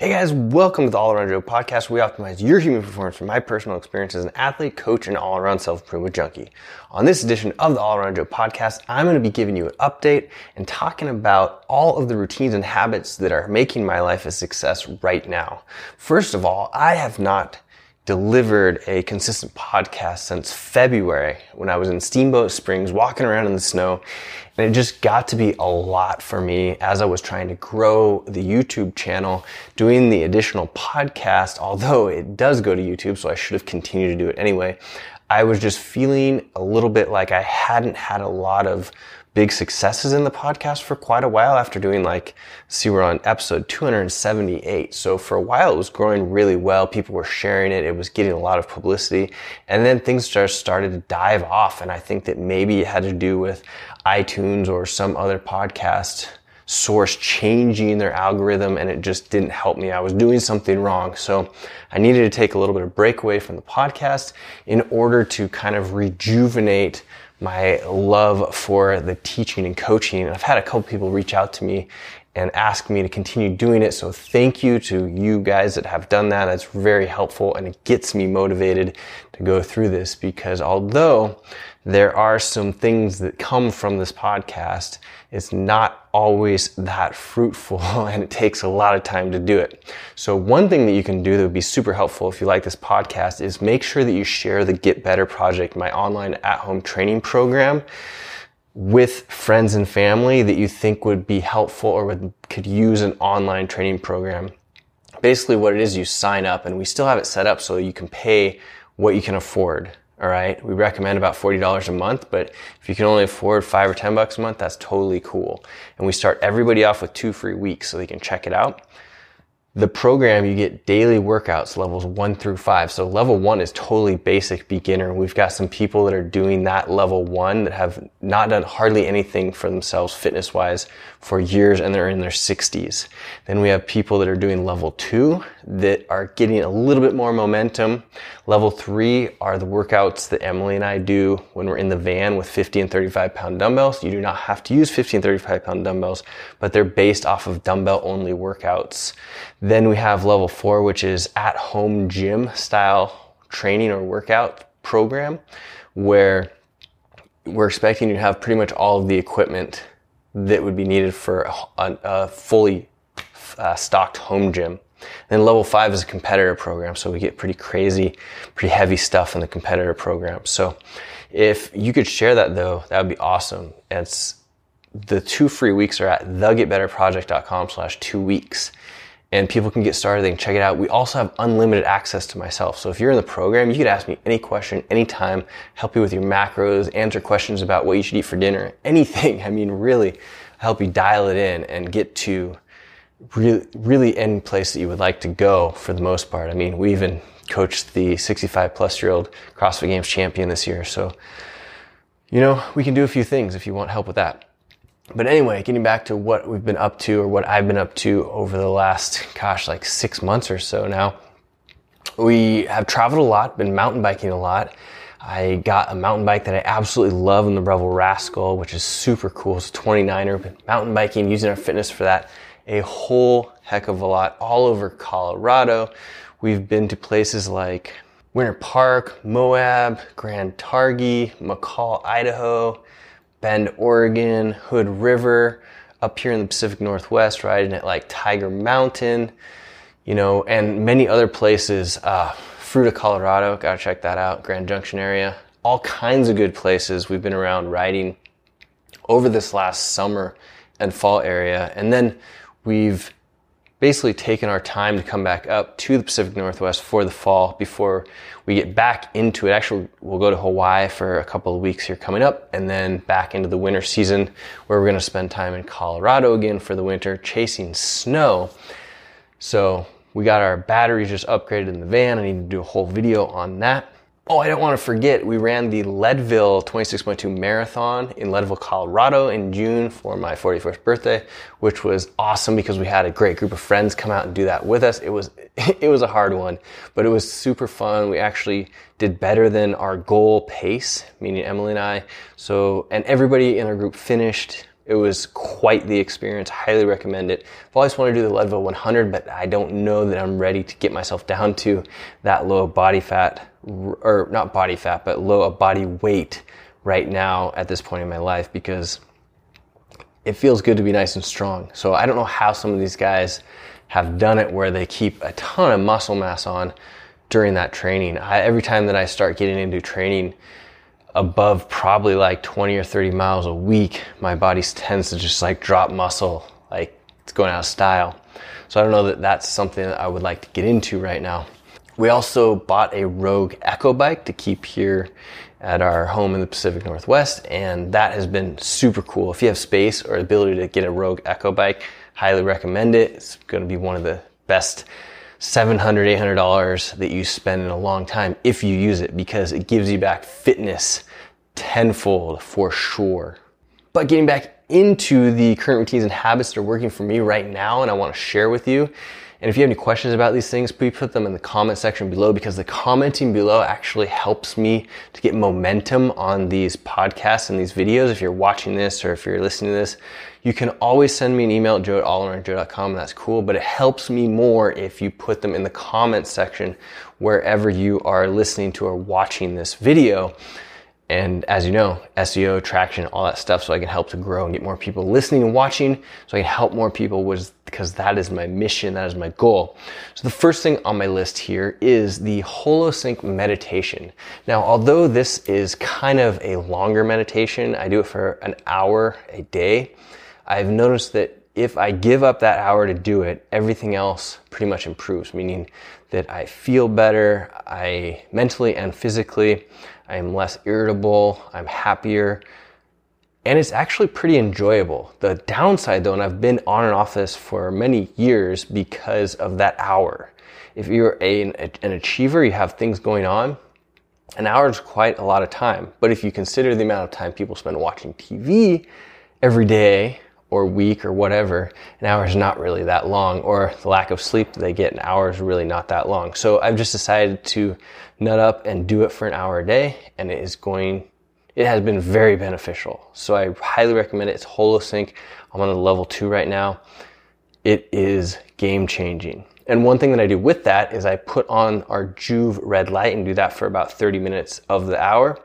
Hey guys, welcome to the All Around Joe podcast. We optimize your human performance from my personal experience as an athlete, coach, and all around self improvement junkie. On this edition of the All Around Joe podcast, I'm going to be giving you an update and talking about all of the routines and habits that are making my life a success right now. First of all, I have not delivered a consistent podcast since February when I was in Steamboat Springs walking around in the snow and it just got to be a lot for me as I was trying to grow the YouTube channel, doing the additional podcast, although it does go to YouTube, so I should have continued to do it anyway. I was just feeling a little bit like I hadn't had a lot of big successes in the podcast for quite a while after doing like, see, we're on episode 278. So for a while, it was growing really well. People were sharing it. It was getting a lot of publicity. And then things just started to dive off. And I think that maybe it had to do with iTunes or some other podcast source changing their algorithm and it just didn't help me. I was doing something wrong. So I needed to take a little bit of break away from the podcast in order to kind of rejuvenate my love for the teaching and coaching. I've had a couple people reach out to me and ask me to continue doing it. So thank you to you guys that have done that. That's very helpful and it gets me motivated to go through this because although there are some things that come from this podcast. It's not always that fruitful and it takes a lot of time to do it. So one thing that you can do that would be super helpful if you like this podcast is make sure that you share the Get Better Project, my online at-home training program with friends and family that you think would be helpful or would, could use an online training program. Basically what it is, you sign up and we still have it set up so you can pay what you can afford. All right. We recommend about $40 a month, but if you can only afford five or 10 bucks a month, that's totally cool. And we start everybody off with two free weeks so they can check it out the program, you get daily workouts levels one through five. So level one is totally basic beginner. We've got some people that are doing that level one that have not done hardly anything for themselves fitness wise for years and they're in their sixties. Then we have people that are doing level two that are getting a little bit more momentum. Level three are the workouts that Emily and I do when we're in the van with 50 and 35 pound dumbbells. You do not have to use 50 and 35 pound dumbbells, but they're based off of dumbbell only workouts. Then we have level four, which is at home gym style training or workout program where we're expecting you to have pretty much all of the equipment that would be needed for a, a fully uh, stocked home gym. Then level five is a competitor program, so we get pretty crazy, pretty heavy stuff in the competitor program. So if you could share that though, that would be awesome. It's the two free weeks are at thegetbetterproject.com slash two weeks and people can get started. They can check it out. We also have unlimited access to myself. So if you're in the program, you could ask me any question, anytime, help you with your macros, answer questions about what you should eat for dinner, anything. I mean, really help you dial it in and get to really, really any place that you would like to go for the most part. I mean, we even coached the 65 plus year old CrossFit Games champion this year. So, you know, we can do a few things if you want help with that. But anyway, getting back to what we've been up to or what I've been up to over the last, gosh, like six months or so now. We have traveled a lot, been mountain biking a lot. I got a mountain bike that I absolutely love in the Revel Rascal, which is super cool. It's a 29er, been mountain biking, using our fitness for that a whole heck of a lot all over Colorado. We've been to places like Winter Park, Moab, Grand Targhee, McCall, Idaho, Bend, Oregon, Hood River, up here in the Pacific Northwest, riding at like Tiger Mountain, you know, and many other places. Uh, Fruita, Colorado, gotta check that out. Grand Junction area, all kinds of good places. We've been around riding over this last summer and fall area, and then we've basically taken our time to come back up to the Pacific Northwest for the fall before we get back into it. Actually, we'll go to Hawaii for a couple of weeks here coming up and then back into the winter season where we're going to spend time in Colorado again for the winter chasing snow. So we got our batteries just upgraded in the van. I need to do a whole video on that. Oh, I don't want to forget, we ran the Leadville 26.2 marathon in Leadville, Colorado in June for my 41st birthday, which was awesome because we had a great group of friends come out and do that with us. It was, it was a hard one, but it was super fun. We actually did better than our goal pace, meaning Emily and I. So, and everybody in our group finished It was quite the experience. Highly recommend it. I've always wanted to do the Leadville 100, but I don't know that I'm ready to get myself down to that low body fat, or not body fat, but low a body weight right now at this point in my life because it feels good to be nice and strong. So I don't know how some of these guys have done it where they keep a ton of muscle mass on during that training. I, every time that I start getting into training above probably like 20 or 30 miles a week, my body tends to just like drop muscle, like it's going out of style. So I don't know that that's something that I would like to get into right now. We also bought a Rogue Echo bike to keep here at our home in the Pacific Northwest, and that has been super cool. If you have space or ability to get a Rogue Echo bike, highly recommend it. It's going to be one of the best $700, $800 that you spend in a long time if you use it because it gives you back fitness tenfold for sure. But getting back into the current routines and habits that are working for me right now and I want to share with you. And if you have any questions about these things, please put them in the comment section below because the commenting below actually helps me to get momentum on these podcasts and these videos. If you're watching this or if you're listening to this, you can always send me an email at joe that's cool, but it helps me more if you put them in the comment section wherever you are listening to or watching this video. And as you know, SEO, traction, all that stuff, so I can help to grow and get more people listening and watching, so I can help more people was because that is my mission, that is my goal. So the first thing on my list here is the Holosync meditation. Now, although this is kind of a longer meditation, I do it for an hour a day. I've noticed that if I give up that hour to do it, everything else pretty much improves, meaning that I feel better, I mentally and physically, I am less irritable, I'm happier, and it's actually pretty enjoyable. The downside though, and I've been on and off this for many years because of that hour. If you're a, an achiever, you have things going on, an hour is quite a lot of time. But if you consider the amount of time people spend watching TV every day, or week or whatever, an hour is not really that long, or the lack of sleep that they get, an hour is really not that long. So I've just decided to nut up and do it for an hour a day, and it is going, it has been very beneficial. So I highly recommend it. It's Holosync. I'm on the level two right now. It is game changing. And one thing that I do with that is I put on our Joovv red light and do that for about 30 minutes of the hour.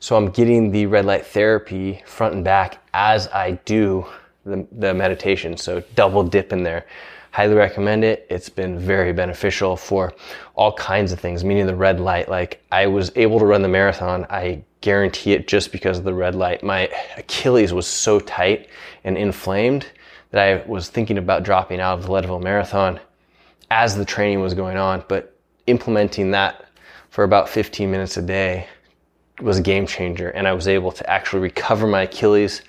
So I'm getting the red light therapy front and back as I do the, the meditation. So double dip in there. Highly recommend it. It's been very beneficial for all kinds of things, meaning the red light. Like I was able to run the marathon. I guarantee it just because of the red light. My Achilles was so tight and inflamed that I was thinking about dropping out of the Leadville Marathon as the training was going on. But implementing that for about 15 minutes a day was a game changer. And I was able to actually recover my Achilles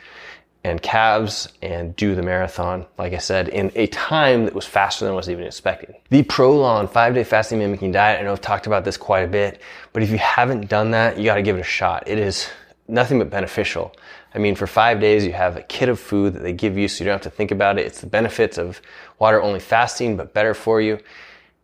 and calves and do the marathon, like I said, in a time that was faster than I was even expecting. The Prolon five day fasting mimicking diet, I know I've talked about this quite a bit, but if you haven't done that, you gotta give it a shot. It is nothing but beneficial. I mean, for five days, you have a kit of food that they give you so you don't have to think about it. It's the benefits of water only fasting, but better for you.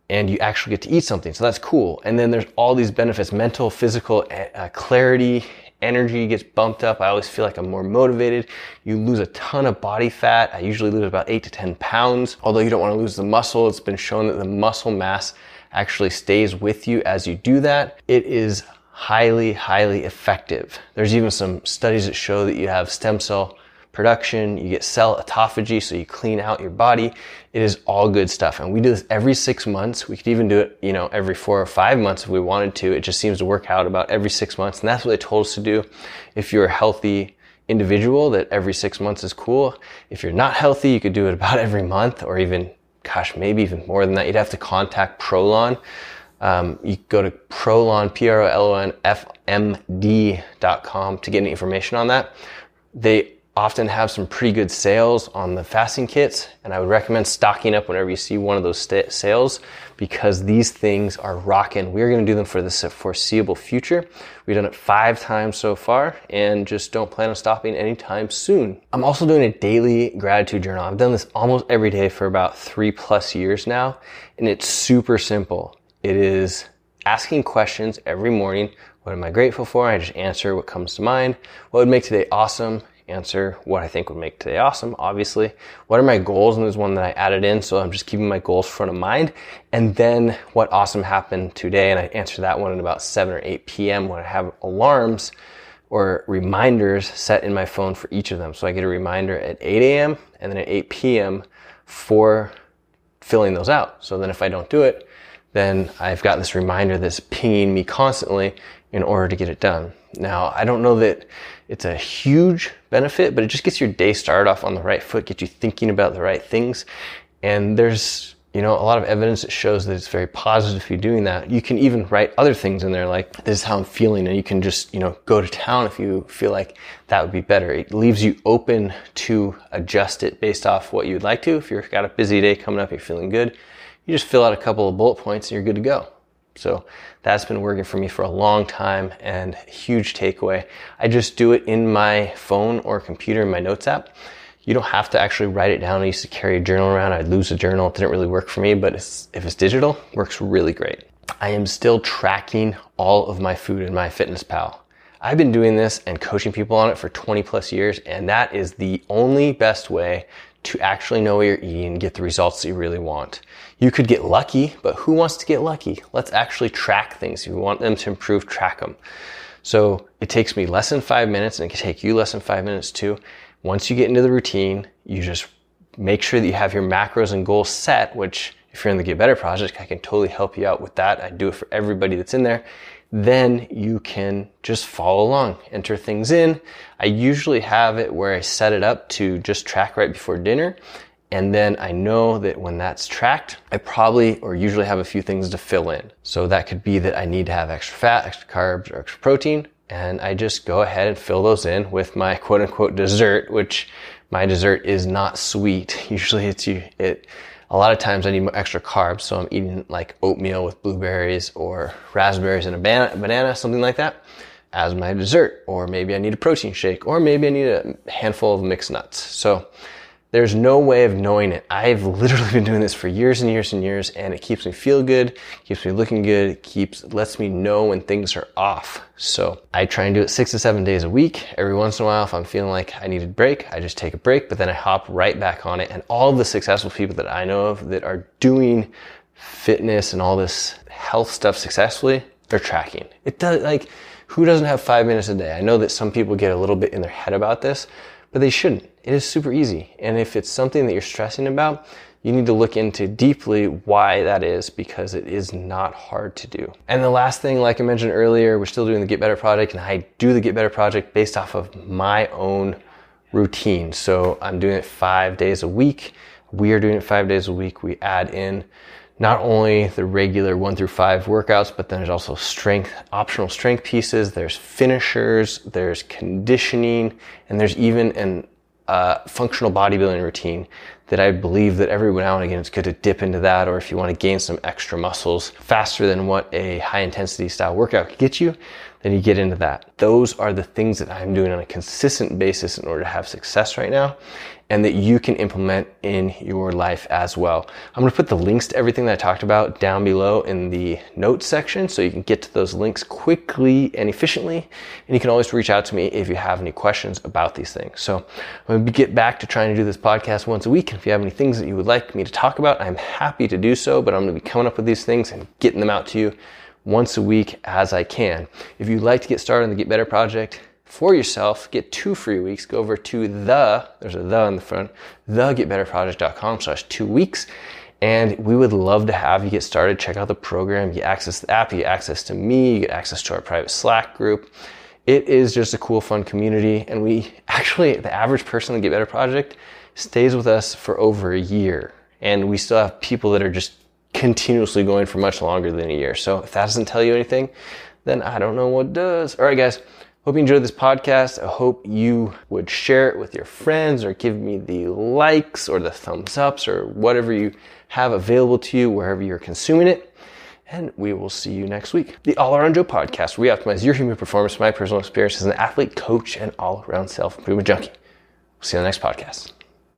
And you actually get to eat something. So that's cool. And then there's all these benefits, mental, physical, uh, clarity, energy gets bumped up. I always feel like I'm more motivated. You lose a ton of body fat. I usually lose about eight to 10 pounds. Although you don't want to lose the muscle, it's been shown that the muscle mass actually stays with you as you do that. It is highly, highly effective. There's even some studies that show that you have stem cell production, you get cell autophagy, so you clean out your body. It is all good stuff. And we do this every six months. We could even do it, you know, every four or five months if we wanted to. It just seems to work out about every six months. And that's what they told us to do. If you're a healthy individual, that every six months is cool. If you're not healthy, you could do it about every month or even, gosh, maybe even more than that. You'd have to contact Prolon. Um, you go to Prolon, P-R-O-L-O-N, F-M-D dot com to get any information on that. They often have some pretty good sales on the fasting kits, and I would recommend stocking up whenever you see one of those st- sales because these things are rocking. We're going to do them for the foreseeable future. We've done it five times so far and just don't plan on stopping anytime soon. I'm also doing a daily gratitude journal. I've done this almost every day for about three plus years now, and it's super simple. It is asking questions every morning. What am I grateful for? I just answer what comes to mind. What would make today awesome? Answer what I think would make today awesome, obviously. What are my goals? And there's one that I added in, so I'm just keeping my goals front of mind. And then what awesome happened today, and I answer that one at about 7 or 8 p.m. when I have alarms or reminders set in my phone for each of them. So I get a reminder at 8 a.m. and then at 8 p.m. for filling those out. So then if I don't do it, then I've got this reminder that's pinging me constantly in order to get it done. Now, I don't know that it's a huge benefit, but it just gets your day started off on the right foot, gets you thinking about the right things. And there's, you know, a lot of evidence that shows that it's very positive if you're doing that. You can even write other things in there like, this is how I'm feeling. And you can just, you know, go to town if you feel like that would be better. It leaves you open to adjust it based off what you'd like to. If you've got a busy day coming up, you're feeling good, you just fill out a couple of bullet points and you're good to go. So that's been working for me for a long time and huge takeaway. I just do it in my phone or computer in my notes app. You don't have to actually write it down. I used to carry a journal around. I'd lose a journal. It didn't really work for me, but it's, if it's digital, it works really great. I am still tracking all of my food in MyFitnessPal. I've been doing this and coaching people on it for 20 plus years, and that is the only best way to actually know what you're eating and get the results that you really want. You could get lucky, but who wants to get lucky? Let's actually track things. If you want them to improve, track them. So it takes me less than five minutes and it can take you less than five minutes too. Once you get into the routine, you just make sure that you have your macros and goals set, which if you're in the Get Better project, I can totally help you out with that. I do it for everybody that's in there then you can just follow along, enter things in. I usually have it where I set it up to just track right before dinner. And then I know that when that's tracked, I probably or usually have a few things to fill in. So that could be that I need to have extra fat, extra carbs, or extra protein. And I just go ahead and fill those in with my quote unquote dessert, which my dessert is not sweet. Usually it's you, it, a lot of times I need extra carbs, so I'm eating like oatmeal with blueberries or raspberries and a banana, something like that, as my dessert. Or maybe I need a protein shake, or maybe I need a handful of mixed nuts. So there's no way of knowing it. I've literally been doing this for years and years and years, and it keeps me feel good, keeps me looking good, keeps lets me know when things are off. So I try and do it six to seven days a week. Every once in a while, if I'm feeling like I need a break, I just take a break, but then I hop right back on it. And all the successful people that I know of that are doing fitness and all this health stuff successfully, they're tracking. It does like who doesn't have five minutes a day? I know that some people get a little bit in their head about this, but they shouldn't. It is super easy. And if it's something that you're stressing about, you need to look into deeply why that is because it is not hard to do. And the last thing, like I mentioned earlier, we're still doing the Get Better project and I do the Get Better project based off of my own routine. So I'm doing it five days a week. We are doing it five days a week. We add in not only the regular one through five workouts, but then there's also strength, optional strength pieces. There's finishers, there's conditioning, and there's even an uh, functional bodybuilding routine that I believe that every now and again it's good to dip into that, or if you want to gain some extra muscles faster than what a high intensity style workout could get you, then you get into that. Those are the things that I'm doing on a consistent basis in order to have success right now and that you can implement in your life as well. I'm going to put the links to everything that I talked about down below in the notes section so you can get to those links quickly and efficiently. And you can always reach out to me if you have any questions about these things. So I'm going to get back to trying to do this podcast once a week. If you have any things that you would like me to talk about, I'm happy to do so, but I'm going to be coming up with these things and getting them out to you once a week as I can. If you'd like to get started on the Get Better Project, for yourself, get two free weeks, go over to the, there's a the in the front, thegetbetterproject.com slash two weeks. And we would love to have you get started. Check out the program. You access the app. You get access to me. You get access to our private Slack group. It is just a cool, fun community. And we actually, the average person in the Get Better Project stays with us for over a year. And we still have people that are just continuously going for much longer than a year. So if that doesn't tell you anything, then I don't know what does. All right, guys. Hope you enjoyed this podcast. I hope you would share it with your friends or give me the likes or the thumbs ups or whatever you have available to you wherever you're consuming it. And we will see you next week. The All Around Joe podcast, we optimize your human performance my personal experience as an athlete, coach, and all around self improvement junkie. We'll see you on the next podcast.